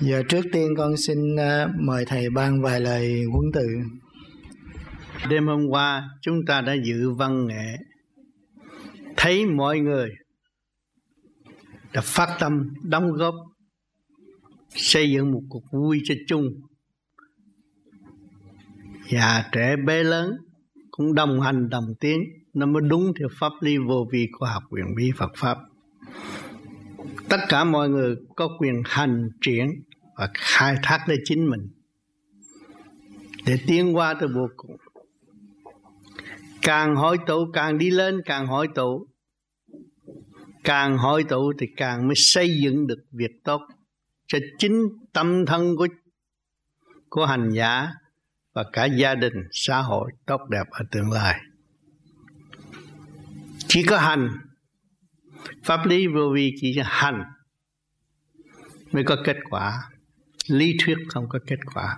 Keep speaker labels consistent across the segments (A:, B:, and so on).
A: Giờ trước tiên con xin ờ, mời thầy ban vài lời huấn từ.
B: Đêm hôm qua, chúng ta đã dự văn nghệ. Thấy mọi người đã phát tâm, đóng góp, xây dựng một cuộc vui cho chung. Già trẻ bé lớn cũng đồng hành, đồng tiến. Nó mới đúng theo pháp lý vô vi của học, quyền bí Phật pháp tất cả mọi người có quyền hành triển và khai thác lấy chính mình. Để tiến qua tới vô cùng. Càng hội tụ, càng đi lên, càng hội tụ. Càng hội tụ thì càng mới xây dựng được việc tốt cho chính tâm thân của của hành giả và cả gia đình, xã hội tốt đẹp ở tương lai. Chỉ có hành pháp lý vô vi chỉ cho hành mới có kết quả. Lý thuyết không có kết quả.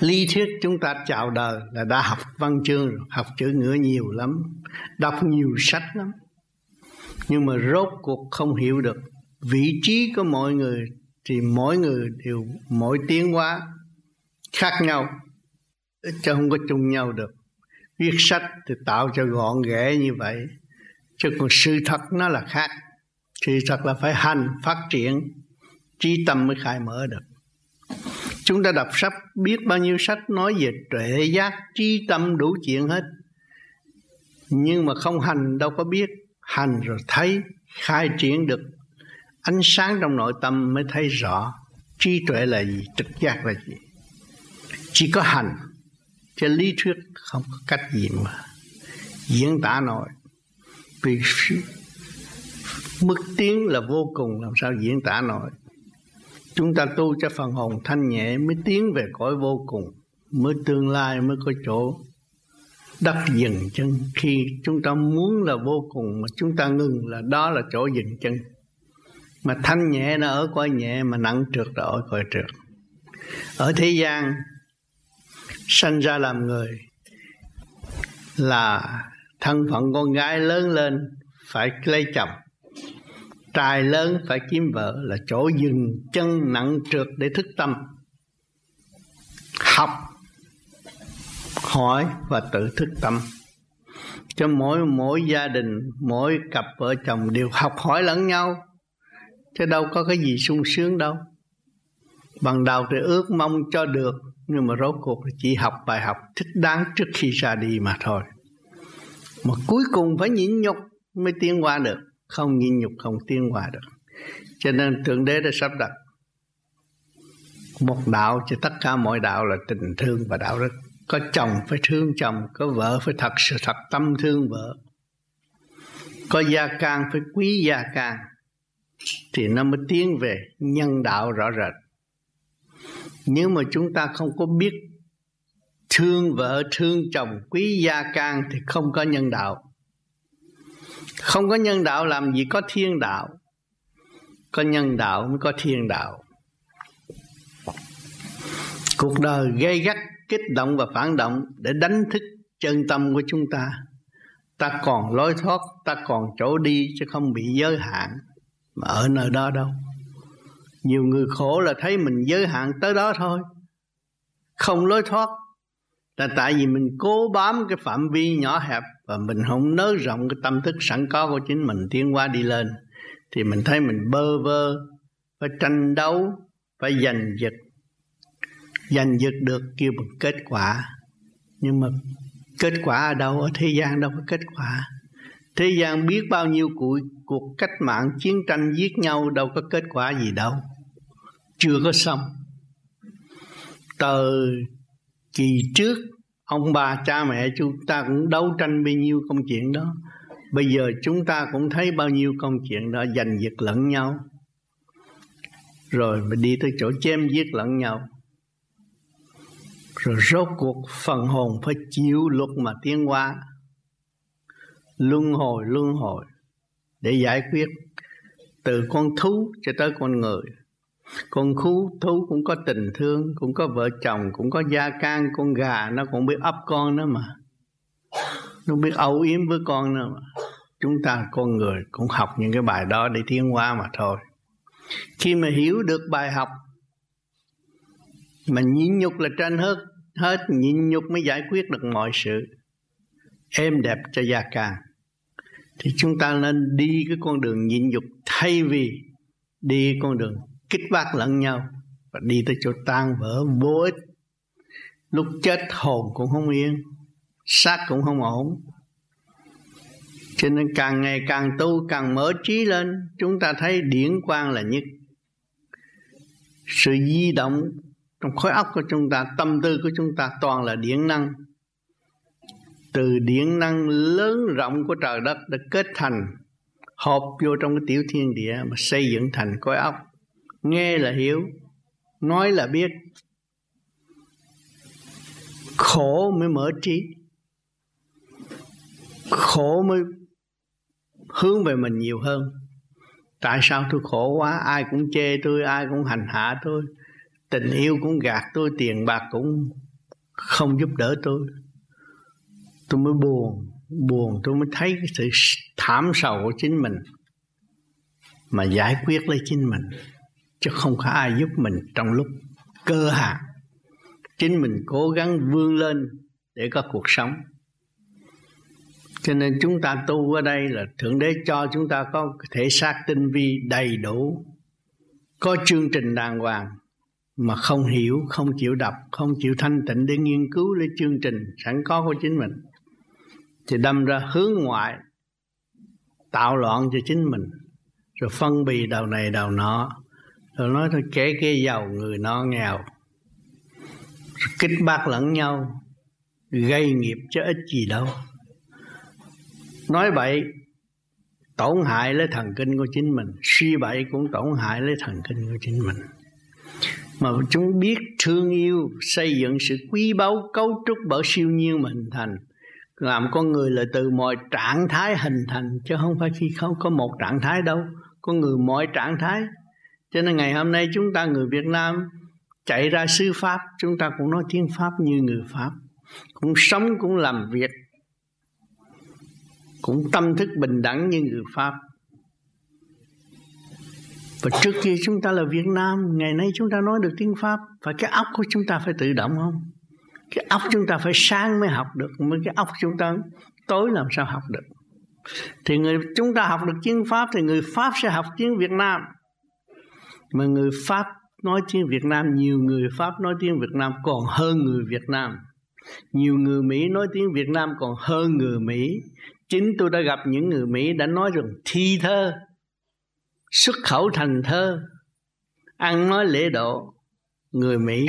B: Lý thuyết chúng ta chào đời là đã học văn chương, học chữ ngữ nhiều lắm, đọc nhiều sách lắm. Nhưng mà rốt cuộc không hiểu được vị trí của mọi người thì mỗi người đều mỗi tiến hóa khác nhau chứ không có chung nhau được. Viết sách thì tạo cho gọn ghẽ như vậy chứ còn sự thật nó là khác. Sự thật là phải hành, phát triển. Trí tâm mới khai mở được. Chúng ta đọc sách, biết bao nhiêu sách nói về tuệ giác, trí tâm đủ chuyện hết. Nhưng mà không hành, đâu có biết. Hành rồi thấy, khai triển được. Ánh sáng trong nội tâm mới thấy rõ trí tuệ là gì, trực giác là gì. Chỉ có hành. Chứ lý thuyết không có cách gì mà diễn tả nổi vì mức tiến là vô cùng, làm sao diễn tả nổi. Chúng ta tu cho phần hồn thanh nhẹ mới tiến về cõi vô cùng, mới tương lai mới có chỗ đất dừng chân. Khi chúng ta muốn là vô cùng mà chúng ta ngừng là đó là chỗ dừng chân. Mà thanh nhẹ nó ở cõi nhẹ mà nặng trượt là ở cõi trượt. Ở thế gian, sanh ra làm người là thân phận con gái lớn lên phải lấy chồng, trai lớn phải kiếm vợ là chỗ dừng chân nặng trượt để thức tâm. Học, hỏi và tự thức tâm. Cho mỗi mỗi gia đình, mỗi cặp vợ chồng đều học hỏi lẫn nhau, chứ đâu có cái gì sung sướng đâu. Bằng đầu thì ước mong cho được, nhưng mà rốt cuộc chỉ học bài học thích đáng trước khi ra đi mà thôi mà cuối cùng phải nhịn nhục mới tiến qua được. Không nhịn nhục, không tiến qua được. Cho nên thượng đế đã sắp đặt một đạo cho tất cả mọi đạo là tình thương và đạo đức. Có chồng phải thương chồng, có vợ phải thật sự thật tâm thương vợ. Có gia can phải quý gia can, thì nó mới tiến về nhân đạo rõ rệt. Nếu mà chúng ta không có biết thương vợ thương chồng quý gia can thì không có nhân đạo. Không có nhân đạo làm gì có thiên đạo. Có nhân đạo mới có thiên đạo. Cuộc đời gây gắt, kích động và phản động để đánh thức chân tâm của chúng ta. Ta còn lối thoát, ta còn chỗ đi chứ không bị giới hạn mà ở nơi đó đâu. Nhiều người khổ là thấy mình giới hạn tới đó thôi. Không lối thoát là tại vì mình cố bám cái phạm vi nhỏ hẹp và mình không nới rộng cái tâm thức sẵn có của chính mình, tiến qua đi lên, thì mình thấy mình bơ vơ, phải tranh đấu, phải giành giật giành giật được kêu bằng kết quả. Nhưng mà kết quả ở đâu? Ở thế gian đâu có kết quả. Thế gian biết bao nhiêu cuộc cuộc cách mạng, chiến tranh giết nhau đâu có kết quả gì đâu. Chưa có xong. Từ kỳ trước ông bà cha mẹ chúng ta cũng đấu tranh bao nhiêu công chuyện đó. Bây giờ chúng ta cũng thấy bao nhiêu công chuyện đó giành giật lẫn nhau. Rồi mình đi tới chỗ chém giết lẫn nhau. Rồi rốt cuộc phần hồn phải chịu luật mà tiến hóa. Luân hồi luân hồi để giải quyết từ con thú cho tới con người con thú thú cũng có tình thương, cũng có vợ chồng, cũng có gia can, con gà, nó cũng biết ấp con nữa mà. Nó biết âu yếm với con nữa mà. Chúng ta con người cũng học những cái bài đó để tiến hóa mà thôi. Khi mà hiểu được bài học, mà nhịn nhục là trên hết hết nhịn nhục mới giải quyết được mọi sự. Êm đẹp cho gia càng thì chúng ta nên đi cái con đường nhịn nhục thay vì đi con đường kích bác lẫn nhau và đi tới chỗ tan vỡ vô ích lúc chết hồn cũng không yên, xác cũng không ổn. Cho nên càng ngày càng tu, càng mở trí lên, chúng ta thấy điển quang là nhất. Sự di động trong khối óc của chúng ta, tâm tư của chúng ta toàn là điển năng. Từ điển năng lớn rộng của trời đất đã kết thành hộp vô trong cái tiểu thiên địa mà xây dựng thành khối óc nghe là hiểu, nói là biết. Khổ mới mở trí. Khổ mới hướng về mình nhiều hơn. Tại sao tôi khổ quá? Ai cũng chê tôi, ai cũng hành hạ tôi. Tình yêu cũng gạt tôi, tiền bạc cũng không giúp đỡ tôi. Tôi mới buồn buồn tôi mới thấy cái sự thảm sầu của chính mình, mà giải quyết lấy chính mình chứ không có ai giúp mình trong lúc cơ hạ. Chính mình cố gắng vươn lên để có cuộc sống. Cho nên chúng ta tu ở đây là thượng đế cho chúng ta có thể xác tinh vi đầy đủ. Có chương trình đàng hoàng mà không hiểu, không chịu đọc, không chịu thanh tịnh để nghiên cứu lấy chương trình sẵn có của chính mình, thì đâm ra hướng ngoại tạo loạn cho chính mình, rồi phân bì đầu này đầu nọ rồi nói thôi kể kia giàu người nó nghèo, kích bác lẫn nhau, gây nghiệp cho ít gì đâu. Nói vậy, tổn hại lấy thần kinh của chính mình. Suy bậy cũng tổn hại lấy thần kinh của chính mình. Mà chúng biết thương yêu, xây dựng sự quý báu, cấu trúc bởi siêu nhiên mà hình thành. Làm con người là từ mọi trạng thái hình thành, chứ không phải khi không có một trạng thái đâu. Con người mọi trạng thái cho nên ngày hôm nay chúng ta người Việt Nam chạy ra sư pháp, chúng ta cũng nói tiếng pháp như người pháp. Cũng sống, cũng làm việc, cũng tâm thức bình đẳng như người pháp. Và trước kia chúng ta là Việt Nam, Ngày nay chúng ta nói được tiếng Pháp Phải cái óc của chúng ta phải tự động không? Cái óc chúng ta phải sáng mới học được, Mới cái óc chúng ta tối làm sao học được? Thì người, chúng ta học được tiếng Pháp, Thì người Pháp sẽ học tiếng Việt Nam. Mà người Pháp nói tiếng Việt Nam, Nhiều người Pháp nói tiếng Việt Nam còn hơn người Việt Nam. Nhiều người Mỹ nói tiếng Việt Nam còn hơn người Mỹ. Chính tôi đã gặp những người Mỹ đã nói rằng thi thơ, xuất khẩu thành thơ, ăn nói lễ độ. Người mỹ,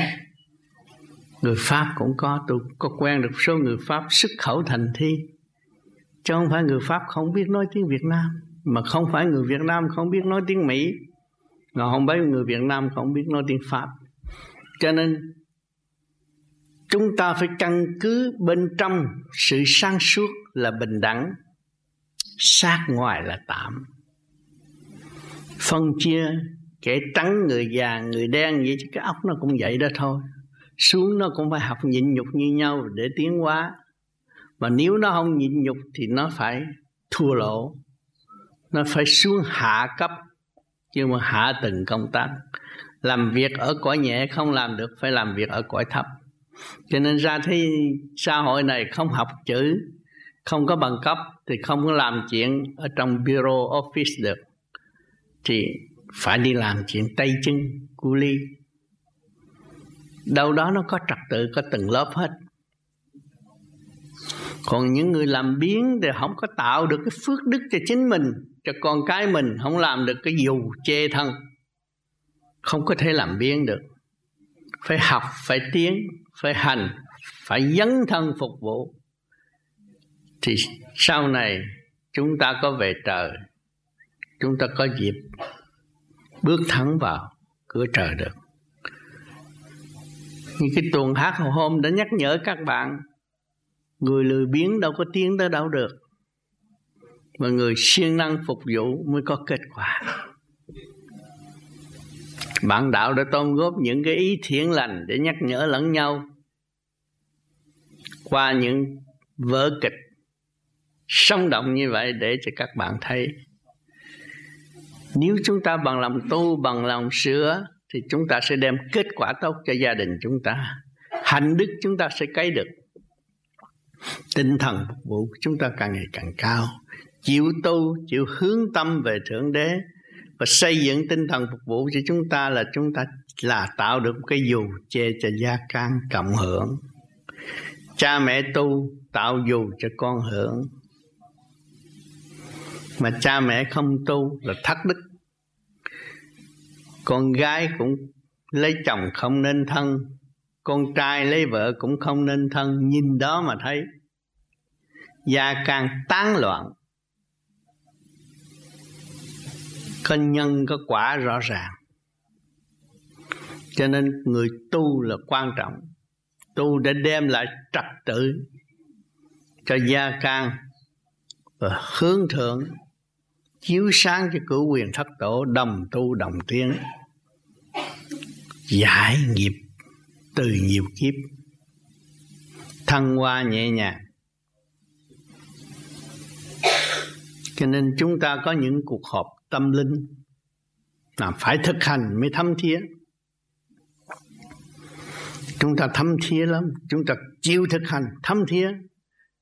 B: người pháp cũng có. Tôi có quen được số người pháp xuất khẩu thành thi. Chứ không phải người pháp không biết nói tiếng việt nam, mà không phải người việt nam không biết nói tiếng mỹ mà không biết người việt nam không biết nói tiếng pháp. Cho nên, chúng ta phải căn cứ bên trong sự sáng suốt là bình đẳng, sát ngoài là tạm. Phân chia, kẻ trắng, người già, người đen vậy chứ cái óc nó cũng vậy đó thôi. Xuống nó cũng phải học nhịn nhục như nhau để tiến hóa. Mà nếu nó không nhịn nhục thì nó phải thua lỗ. Nó phải xuống hạ cấp nhưng mà hạ từng công tác. Làm việc ở cõi nhẹ không làm được, phải làm việc ở cõi thấp. Cho nên ra thế xã hội này không học chữ, không có bằng cấp, thì không có làm chuyện ở trong bureau office được. Thì phải đi làm chuyện tay chân, cu ly. Đâu đó nó có trật tự, có từng lớp hết. Còn những người làm biến thì không có tạo được cái phước đức cho chính mình cho con cái mình không làm được cái dù chê thân. Không có thể làm biến được. Phải học, phải tiến, phải hành, phải dấn thân phục vụ. Thì sau này chúng ta có về trời, chúng ta có dịp bước thẳng vào cửa trời được. Như cái tuần hát hôm đã nhắc nhở các bạn, người lười biếng đâu có tiến tới đâu được mà người siêng năng phục vụ mới có kết quả. Bạn đạo đã tôn góp những cái ý thiện lành để nhắc nhở lẫn nhau qua những vở kịch sống động như vậy để cho các bạn thấy. Nếu chúng ta bằng lòng tu, bằng lòng sửa, thì chúng ta sẽ đem kết quả tốt cho gia đình chúng ta. Hạnh đức chúng ta sẽ cấy được. Tinh thần phục vụ chúng ta càng ngày càng cao chịu tu, chịu hướng tâm về thượng đế và xây dựng tinh thần phục vụ cho chúng ta là chúng ta là tạo được cái dù che cho gia can cộng hưởng. Cha mẹ tu tạo dù cho con hưởng. Mà cha mẹ không tu là thất đức. Con gái cũng lấy chồng không nên thân, con trai lấy vợ cũng không nên thân, nhìn đó mà thấy. Gia càng tán loạn. Có nhân có quả rõ ràng. Cho nên người tu là quan trọng. Tu để đem lại trật tự cho gia can và hướng thượng, chiếu sáng cho cửu quyền thất tổ đồng tu đồng tiến, giải nghiệp từ nhiều kiếp, thăng hoa nhẹ nhàng. Cho nên chúng ta có những cuộc họp tâm linh, là phải thực hành mới thấm thía chúng ta thấm thía lắm, chúng ta chịu thực hành thấm thía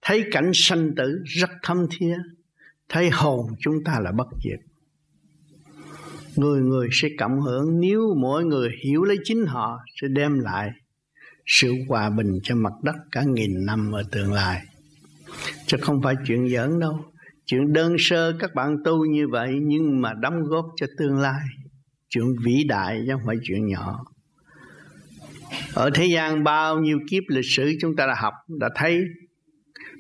B: thấy cảnh sanh tử rất thấm thía thấy hồn chúng ta là bất diệt. Người người sẽ cảm hưởng nếu mỗi người hiểu lấy chính họ, sẽ đem lại sự hòa bình cho mặt đất cả nghìn năm ở tương lai. Chứ không phải chuyện giỡn đâu chuyện đơn sơ các bạn tu như vậy nhưng mà đóng góp cho tương lai. Chuyện vĩ đại chứ không phải chuyện nhỏ. Ở thế gian bao nhiêu kiếp lịch sử chúng ta đã học, đã thấy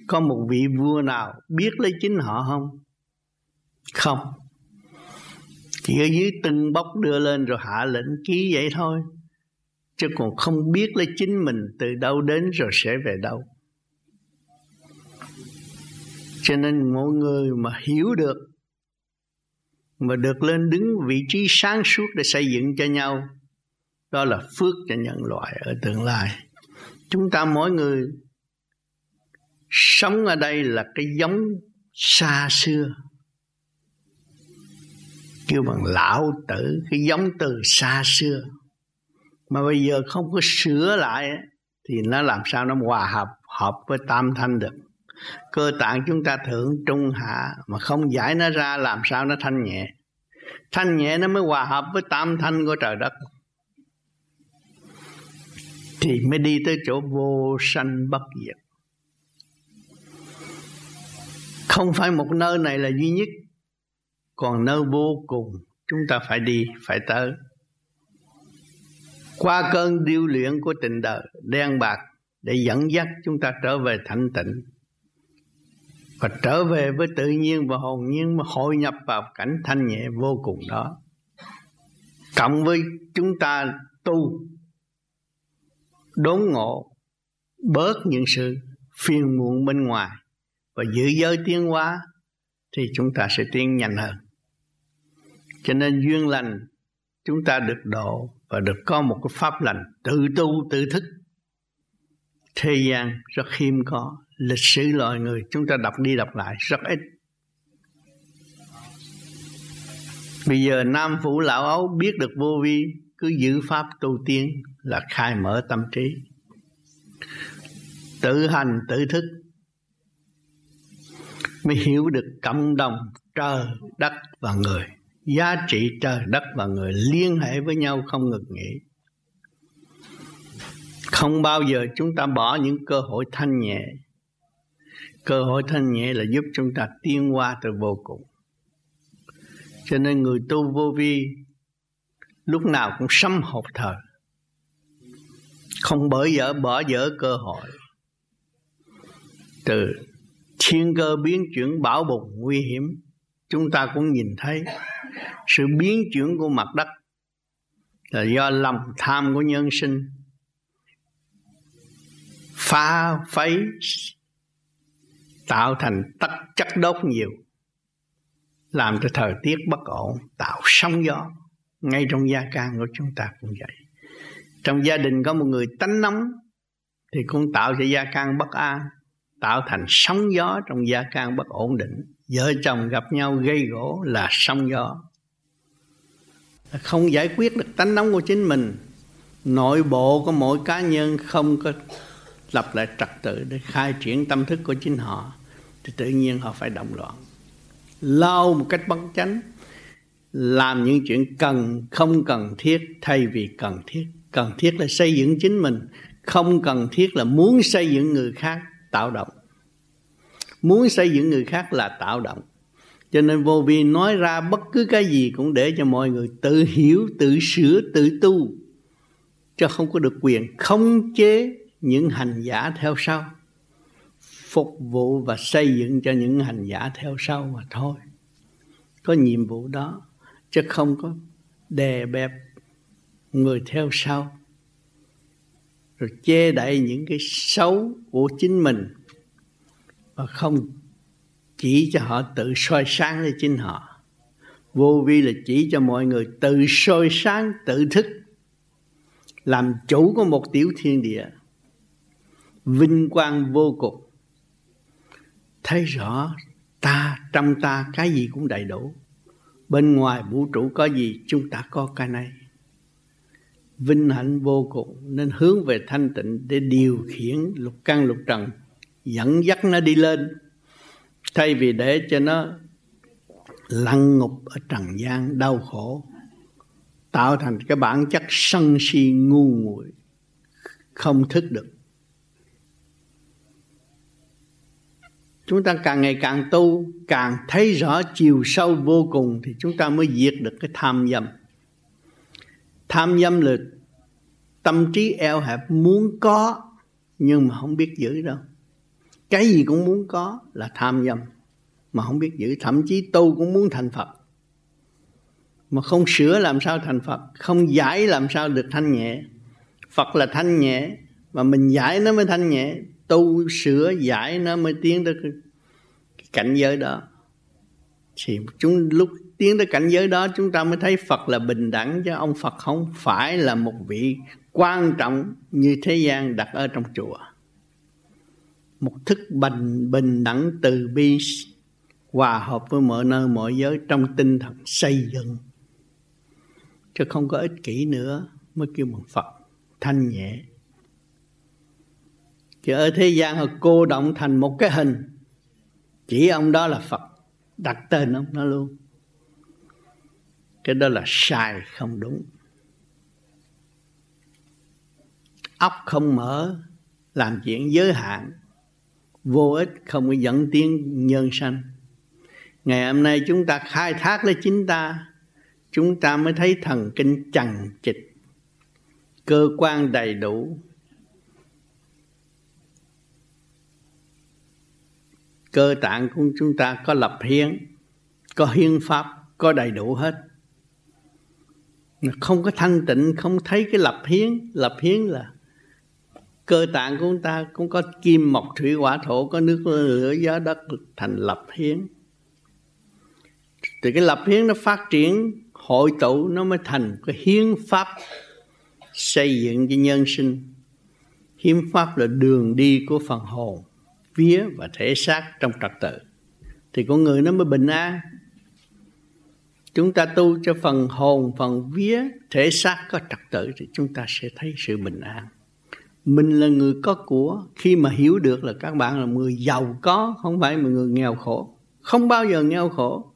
B: có một vị vua nào biết lấy chính họ không? Không. Chỉ ở dưới từng bốc đưa lên rồi hạ lệnh ký vậy thôi, chứ còn không biết lấy chính mình từ đâu đến rồi sẽ về đâu cho nên mọi người mà hiểu được, mà được lên đứng vị trí sáng suốt để xây dựng cho nhau, đó là phước cho nhân loại ở tương lai. Chúng ta mỗi người sống ở đây là cái giống xa xưa, kêu bằng lão tử, cái giống từ xa xưa. Mà bây giờ không có sửa lại thì nó làm sao nó hòa hợp hợp với tam thanh được cơ tạng chúng ta thượng trung hạ, mà không giải nó ra, làm sao nó thanh nhẹ? Thanh nhẹ nó mới hòa hợp với tam thanh của trời đất. Thì mới đi tới chỗ vô sanh bất diệt. Không phải một nơi này là duy nhất, còn nơi vô cùng chúng ta phải đi, phải tới. Qua cơn điêu luyện của tình đời, đen bạc, để dẫn dắt chúng ta trở về thanh tịnh và trở về với tự nhiên và hồn nhiên mà hội nhập vào cảnh thanh nhẹ vô cùng đó. Cộng với chúng ta tu, đốn ngộ, bớt những sự phiền muộn bên ngoài và giữ giới tiến hóa thì chúng ta sẽ tiến nhanh hơn. Cho nên duyên lành, chúng ta được độ và được có một cái pháp lành tự tu, tự thức thế gian rất hiếm có, lịch sử loài người chúng ta đọc đi đọc lại rất ít. Bây giờ nam phủ lão ấu biết được vô vi, cứ giữ pháp tu tiên là khai mở tâm trí. Tự hành tự thức mới hiểu được cộng đồng trời đất và người, giá trị trời đất và người liên hệ với nhau không ngừng nghỉ không bao giờ chúng ta bỏ những cơ hội thanh nhẹ. Cơ hội thanh nhẹ là giúp chúng ta tiến qua từ vô cùng. Cho nên người tu vô vi lúc nào cũng sắm hộp thờ. Không bởi dở, bỏ dở cơ hội. Từ thiên cơ biến chuyển bảo bùng nguy hiểm, chúng ta cũng nhìn thấy sự biến chuyển của mặt đất là do lòng tham của nhân sinh pha phấy, tạo thành tất chất đốt nhiều, làm cho thời tiết bất ổn, tạo sóng gió. Ngay trong gia can của chúng ta cũng vậy. Trong gia đình có một người tánh nóng, thì cũng tạo cho gia can bất an, tạo thành sóng gió trong gia can bất ổn định. Vợ chồng gặp nhau gây gỗ là sóng gió. Không giải quyết được tánh nóng của chính mình, nội bộ của mỗi cá nhân không có lập lại trật tự để khai triển tâm thức của chính họ, thì tự nhiên họ phải động loạn. Lao một cách bất chánh, làm những chuyện cần, không cần thiết, thay vì cần thiết. Cần thiết là xây dựng chính mình, không cần thiết là muốn xây dựng người khác, tạo động. Muốn xây dựng người khác là tạo động. Cho nên vô vi nói ra bất cứ cái gì cũng để cho mọi người tự hiểu, tự sửa, tự tu, cho không có được quyền khống chế những hành giả theo sau. Phục vụ và xây dựng cho những hành giả theo sau mà thôi. Có nhiệm vụ đó, chứ không có đè bẹp người theo sau. Rồi che đậy những cái xấu của chính mình. Và không chỉ cho họ tự soi sáng lên chính họ. Vô vi là chỉ cho mọi người tự soi sáng, tự thức. Làm chủ của một tiểu thiên địa vinh quang vô cùng. Thấy rõ ta, trong ta cái gì cũng đầy đủ. Bên ngoài vũ trụ có gì, chúng ta có cái này. Vinh hạnh vô cùng, nên hướng về thanh tịnh để điều khiển lục căn lục trần, dẫn dắt nó đi lên. Thay vì để cho nó lăn ngục ở trần gian đau khổ, tạo thành cái bản chất sân si ngu muội, không thức được. Chúng ta càng ngày càng tu, càng thấy rõ chiều sâu vô cùng thì chúng ta mới diệt được cái tham dâm tham dâm là tâm trí eo hẹp muốn có nhưng mà không biết giữ đâu. Cái gì cũng muốn có là tham dâm mà không biết giữ. Thậm chí tu cũng muốn thành phật, mà không sửa làm sao thành phật, không giải làm sao được thanh nhẹ. Phật là thanh nhẹ, mà mình giải nó mới thanh nhẹ tu sửa giải nó mới tiến tới cái, cái cảnh giới đó. Thì chúng lúc tiến tới cảnh giới đó chúng ta mới thấy Phật là bình đẳng chứ ông Phật không phải là một vị quan trọng như thế gian đặt ở trong chùa. Một thức bình bình đẳng từ bi hòa hợp với mọi nơi mọi giới trong tinh thần xây dựng. Chứ không có ích kỷ nữa mới kêu bằng Phật thanh nhẹ chứ ở thế gian họ cô động thành một cái hình, chỉ ông đó là Phật. Đặt tên ông đó luôn. Cái đó là sai không đúng. Óc không mở, làm chuyện giới hạn. Vô ích không có dẫn tiến nhân sanh. Ngày hôm nay chúng ta khai thác lấy chính ta, chúng ta mới thấy thần kinh chằng chịch cơ quan đầy đủ. Cơ tạng của chúng ta có lập hiến, có hiến pháp, có đầy đủ hết. Không có thanh tịnh, không thấy cái lập hiến. Lập hiến là cơ tạng của chúng ta cũng có kim, mộc, thủy, hỏa, thổ, có nước, lửa, gió, đất thành lập hiến. Thì cái lập hiến nó phát triển, hội tụ nó mới thành cái hiến pháp xây dựng cho nhân sinh. Hiến pháp là đường đi của phần hồn vía và thể xác trong trật tự. Thì con người nó mới bình an. Chúng ta tu cho phần hồn, phần vía, thể xác có trật tự thì chúng ta sẽ thấy sự bình an. Mình là người có của, khi mà hiểu được là các bạn là người giàu có, không phải là người nghèo khổ. Không bao giờ nghèo khổ.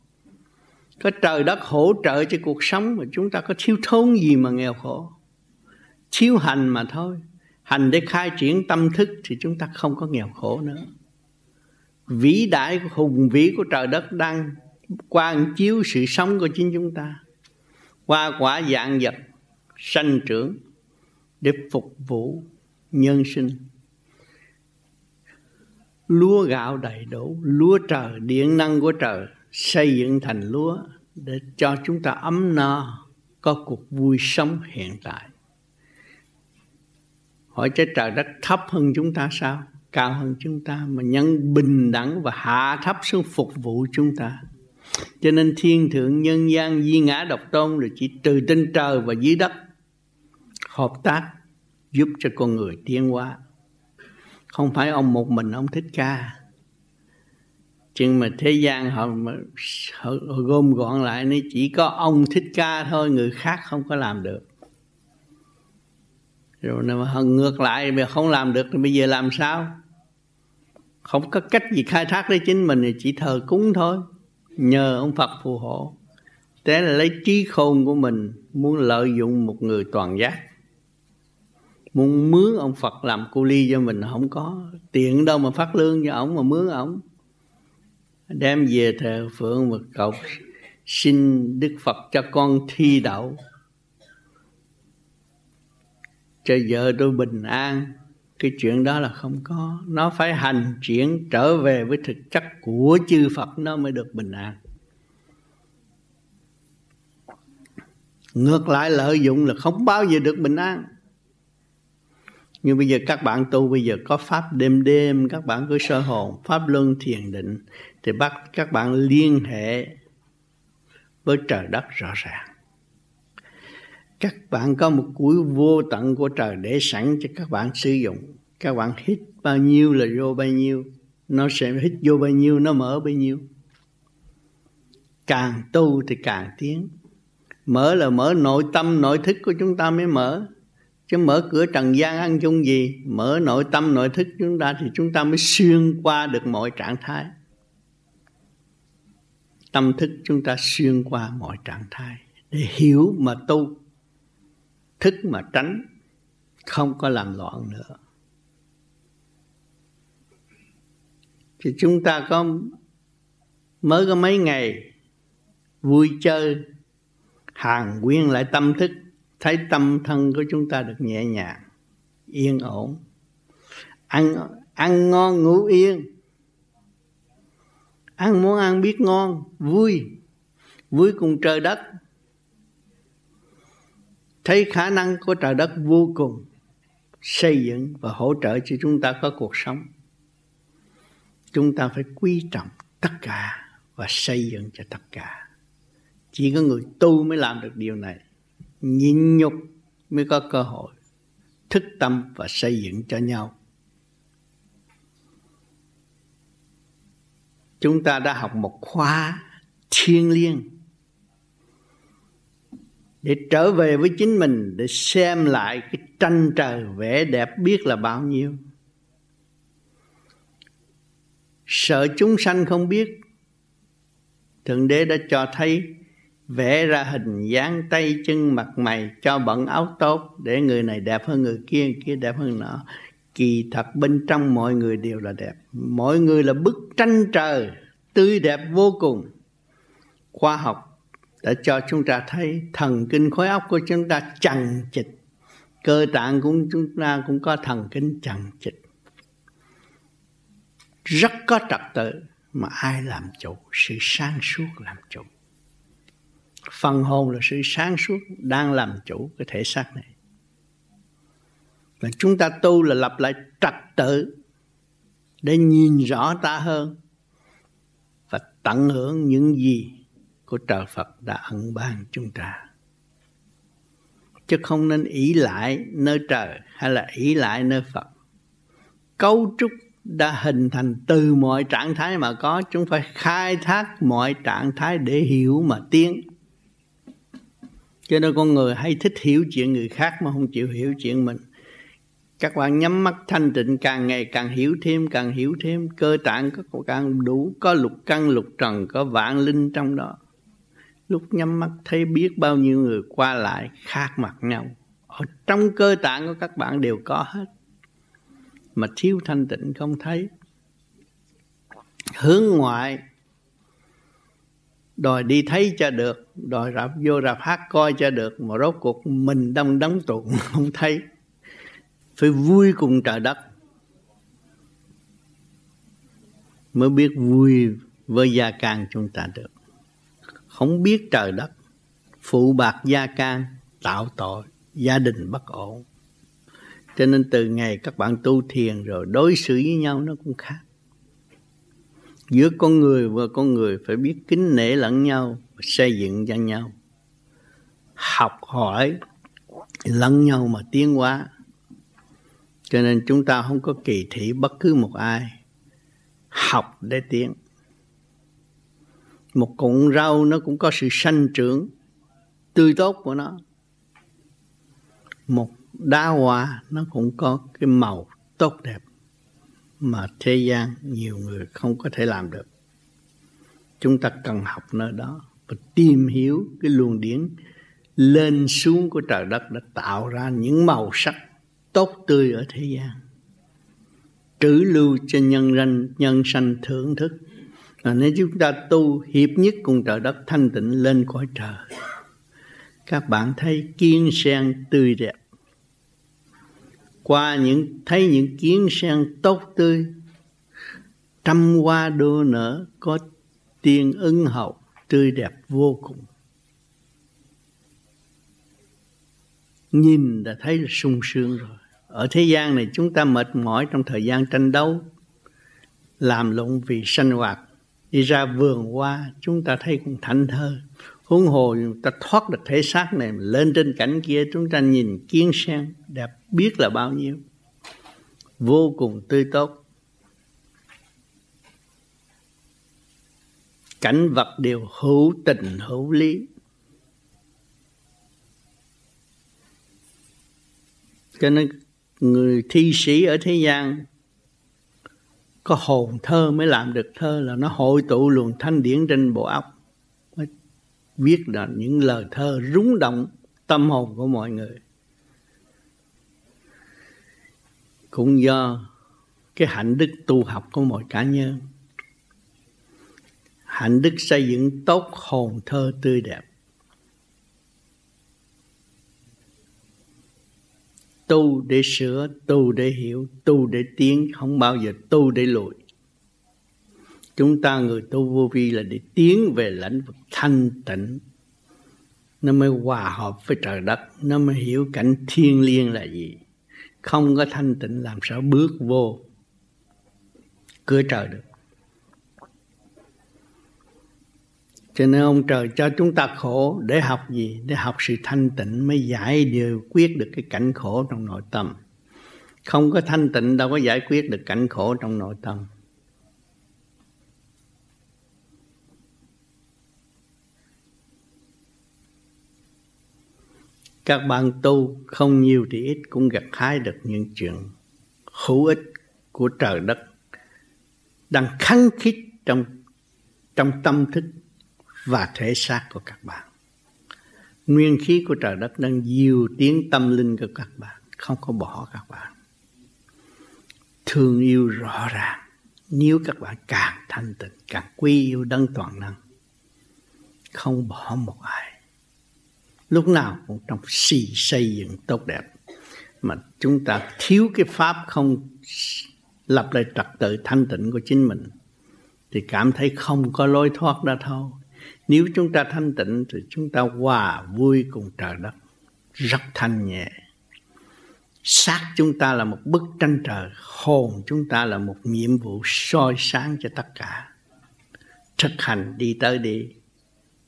B: Có trời đất hỗ trợ cho cuộc sống mà chúng ta có thiếu thốn gì mà nghèo khổ. Thiếu hành mà thôi hành để khai triển tâm thức thì chúng ta không có nghèo khổ nữa. Vĩ đại hùng vĩ của trời đất đang quan chiếu sự sống của chính chúng ta. Qua quả dạng vật, sanh trưởng để phục vụ nhân sinh. Lúa gạo đầy đủ, lúa trời, điện năng của trời xây dựng thành lúa để cho chúng ta ấm no, có cuộc vui sống hiện tại hỏi trái trời đất thấp hơn chúng ta sao? Cao hơn chúng ta mà nhân bình đẳng và hạ thấp xuống phục vụ chúng ta. Cho nên thiên thượng nhân gian di ngã độc tôn là chỉ từ trên trời và dưới đất hợp tác giúp cho con người tiến hóa. Không phải ông một mình ông thích ca. Nhưng mà thế gian họ, họ, họ gom gọn lại nó chỉ có ông thích ca thôi người khác không có làm được rồi mà ngược lại bây không làm được thì bây giờ làm sao? Không có cách gì khai thác lấy chính mình thì chỉ thờ cúng thôi. Nhờ ông Phật phù hộ. Thế là lấy trí khôn của mình muốn lợi dụng một người toàn giác. Muốn mướn ông Phật làm cu ly cho mình không có tiền đâu mà phát lương cho ổng mà mướn ổng đem về thờ phượng một cậu, xin Đức Phật cho con thi đậu cho vợ tôi bình an. Cái chuyện đó là không có. Nó phải hành chuyển trở về với thực chất của chư Phật nó mới được bình an. Ngược lại lợi dụng là không bao giờ được bình an. Nhưng bây giờ các bạn tu, bây giờ có pháp đêm đêm, các bạn cứ sơ hồn, pháp luân thiền định, thì bắt các bạn liên hệ với trời đất rõ ràng các bạn có một củi vô tận của trời để sẵn cho các bạn sử dụng. Các bạn hít bao nhiêu là vô bao nhiêu. Nó sẽ hít vô bao nhiêu, nó mở bao nhiêu. Càng tu thì càng tiến. Mở là mở nội tâm, nội thức của chúng ta mới mở. Chứ mở cửa trần gian ăn chung gì? Mở nội tâm, nội thức chúng ta thì chúng ta mới xuyên qua được mọi trạng thái. Tâm thức chúng ta xuyên qua mọi trạng thái để hiểu mà tu thức mà tránh, không có làm loạn nữa. Thì chúng ta có mới có mấy ngày vui chơi hàng quyên lại tâm thức, thấy tâm thân của chúng ta được nhẹ nhàng, yên ổn. Ăn ăn ngon, ngủ yên. Ăn muốn ăn biết ngon, vui. Vui cùng trời đất thấy khả năng của trời đất vô cùng xây dựng và hỗ trợ cho chúng ta có cuộc sống. Chúng ta phải quý trọng tất cả và xây dựng cho tất cả. Chỉ có người tu mới làm được điều này. Nhịn nhục mới có cơ hội thức tâm và xây dựng cho nhau. Chúng ta đã học một khóa thiêng liêng để trở về với chính mình, để xem lại cái tranh trời vẻ đẹp biết là bao nhiêu. Sợ chúng sanh không biết. Thượng đế đã cho thấy, vẽ ra hình dáng tay chân mặt mày cho bận áo tốt, để người này đẹp hơn người kia người kia đẹp hơn nọ. Kỳ thật bên trong mọi người đều là đẹp. Mọi người là bức tranh trời, tươi đẹp vô cùng. Khoa học đã cho chúng ta thấy thần kinh khối óc của chúng ta chằng chịch cơ tạng của chúng ta cũng có thần kinh chằng chịch rất có trật tự mà ai làm chủ? Sự sáng suốt làm chủ. Phần hồn là sự sáng suốt đang làm chủ cái thể xác này. Và chúng ta tu là lập lại trật tự để nhìn rõ ta hơn và tận hưởng những gì của trời Phật đã ẩn ban chúng ta. Chứ không nên ý lại nơi trời hay là ý lại nơi Phật. Cấu trúc đã hình thành từ mọi trạng thái mà có, chúng phải khai thác mọi trạng thái để hiểu mà tiến. Cho nên con người hay thích hiểu chuyện người khác mà không chịu hiểu chuyện mình. Các bạn nhắm mắt thanh tịnh, càng ngày càng hiểu thêm, càng hiểu thêm, cơ tạng có càng đủ, có lục căn, lục trần, có vạn linh trong đó lúc nhắm mắt thấy biết bao nhiêu người qua lại khác mặt nhau. Ở trong cơ tạng của các bạn đều có hết. Mà thiếu thanh tịnh không thấy. Hướng ngoại. Đòi đi thấy cho được. Đòi rạp vô rạp hát coi cho được. Mà rốt cuộc mình đông đóng tụng không thấy. Phải vui cùng trời đất. Mới biết vui với gia can chúng ta được không biết trời đất, phụ bạc gia can, tạo tội, gia đình bất ổn. Cho nên từ ngày các bạn tu thiền rồi đối xử với nhau nó cũng khác. Giữa con người và con người phải biết kính nể lẫn nhau xây dựng cho nhau. Học hỏi lẫn nhau mà tiến hóa. Cho nên chúng ta không có kỳ thị bất cứ một ai. Học để tiến một cọng rau nó cũng có sự sanh trưởng tươi tốt của nó. Một đá hoa nó cũng có cái màu tốt đẹp mà thế gian nhiều người không có thể làm được. Chúng ta cần học nơi đó và tìm hiểu cái luồng điển lên xuống của trời đất đã tạo ra những màu sắc tốt tươi ở thế gian. Trữ lưu cho nhân danh nhân sanh thưởng thức và nếu chúng ta tu, hiệp nhất cùng trời đất thanh tịnh lên cõi trời. Các bạn thấy kiến sen tươi đẹp. Qua những, thấy những kiến sen tốt tươi, trăm hoa đua nở có tiên ưng hậu, tươi đẹp vô cùng. Nhìn đã thấy là sung sướng rồi. Ở thế gian này chúng ta mệt mỏi trong thời gian tranh đấu, làm lộn vì sanh hoạt đi ra vườn hoa chúng ta thấy cũng thảnh thơ huống hồ chúng ta thoát được thể xác này, lên trên cảnh kia, chúng ta nhìn kiến sen đẹp biết là bao nhiêu. Vô cùng tươi tốt. Cảnh vật đều hữu tình, hữu lý. Cho nên người thi sĩ ở thế gian có hồn thơ mới làm được thơ là nó hội tụ luồng thanh điển trên bộ óc. Mới viết ra những lời thơ rúng động tâm hồn của mọi người. Cũng do cái hạnh đức tu học của mọi cá nhân. Hạnh đức xây dựng tốt hồn thơ tươi đẹp. Tu để sửa, tu để hiểu, tu để tiến, không bao giờ tu để lùi chúng ta người tu vô vi là để tiến về lãnh vực thanh tịnh. Nó mới hòa hợp với trời đất, nó mới hiểu cảnh thiên liêng là gì. Không có thanh tịnh làm sao bước vô cửa trời được. Cho nên ông trời cho chúng ta khổ để học gì? Để học sự thanh tịnh mới giải điều quyết được cái cảnh khổ trong nội tâm. Không có thanh tịnh đâu có giải quyết được cảnh khổ trong nội tâm. Các bạn tu không nhiều thì ít cũng gặt hái được những chuyện hữu ích của trời đất đang khăng khít trong trong tâm thức và thể xác của các bạn. Nguyên khí của trời đất đang diêu tiến tâm linh của các bạn, không có bỏ các bạn. Thương yêu rõ ràng, nếu các bạn càng thanh tịnh, càng quy yêu đấng toàn năng, không bỏ một ai. Lúc nào cũng trong xì xây dựng tốt đẹp. Mà chúng ta thiếu cái pháp không lập lại trật tự thanh tịnh của chính mình thì cảm thấy không có lối thoát ra thôi nếu chúng ta thanh tịnh thì chúng ta hòa vui cùng trời đất. Rất thanh nhẹ. Xác chúng ta là một bức tranh trời, hồn chúng ta là một nhiệm vụ soi sáng cho tất cả. Thực hành đi tới đi,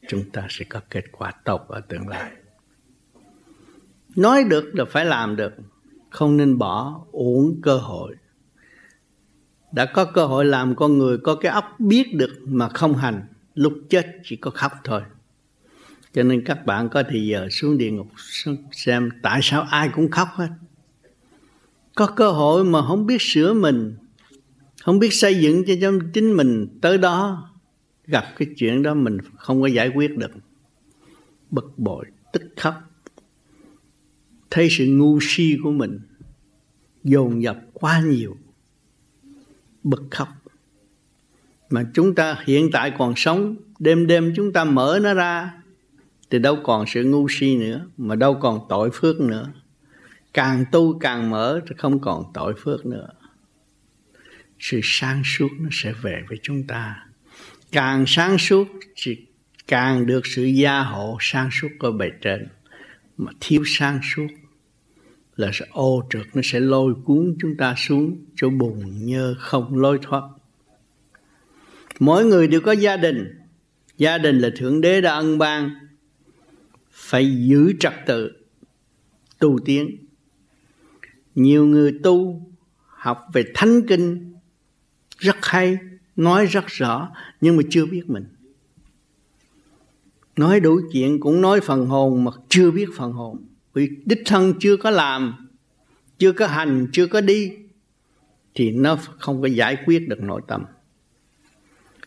B: chúng ta sẽ có kết quả tốt ở tương lai. Nói được là phải làm được, không nên bỏ uổng cơ hội. Đã có cơ hội làm con người có cái óc biết được mà không hành lúc chết chỉ có khóc thôi. Cho nên các bạn có thì giờ xuống địa ngục xem tại sao ai cũng khóc hết. Có cơ hội mà không biết sửa mình, không biết xây dựng cho chính mình, tới đó gặp cái chuyện đó mình không có giải quyết được. Bực bội, tức khóc. Thấy sự ngu si của mình dồn dập quá nhiều. Bực khóc mà chúng ta hiện tại còn sống, đêm đêm chúng ta mở nó ra, thì đâu còn sự ngu si nữa, mà đâu còn tội phước nữa. Càng tu càng mở, thì không còn tội phước nữa. Sự sáng suốt nó sẽ về với chúng ta. Càng sáng suốt thì càng được sự gia hộ sáng suốt của bề trên. Mà thiếu sáng suốt là sự ô trượt, nó sẽ lôi cuốn chúng ta xuống chỗ bùn nhơ không lối thoát mỗi người đều có gia đình. Gia đình là thượng đế đã ân ban. Phải giữ trật tự, tu tiến. Nhiều người tu, học về thánh kinh, rất hay, nói rất rõ, nhưng mà chưa biết mình. Nói đủ chuyện cũng nói phần hồn mà chưa biết phần hồn. Vì đích thân chưa có làm, chưa có hành, chưa có đi, thì nó không có giải quyết được nội tâm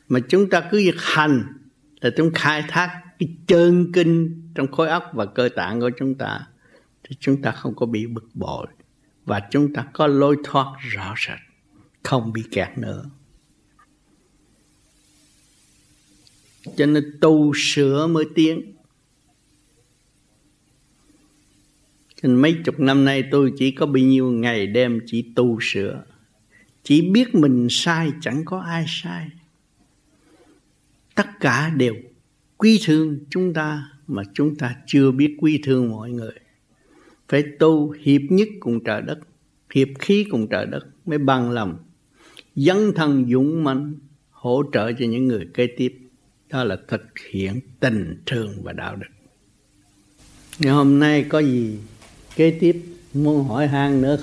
B: mà chúng ta cứ việc hành là chúng khai thác cái chân kinh trong khối óc và cơ tạng của chúng ta, thì chúng ta không có bị bực bội và chúng ta có lối thoát rõ rệt, không bị kẹt nữa. Cho nên tu sửa mới tiến. Cho nên mấy chục năm nay tôi chỉ có bao nhiêu ngày đêm chỉ tu sửa, chỉ biết mình sai chẳng có ai sai tất cả đều quý thương chúng ta mà chúng ta chưa biết quý thương mọi người. Phải tu hiệp nhất cùng trời đất, hiệp khí cùng trời đất mới bằng lòng, dấn thân dũng mạnh hỗ trợ cho những người kế tiếp. Đó là thực hiện tình thương và đạo đức. Ngày hôm nay có gì kế tiếp muốn hỏi han nữa không?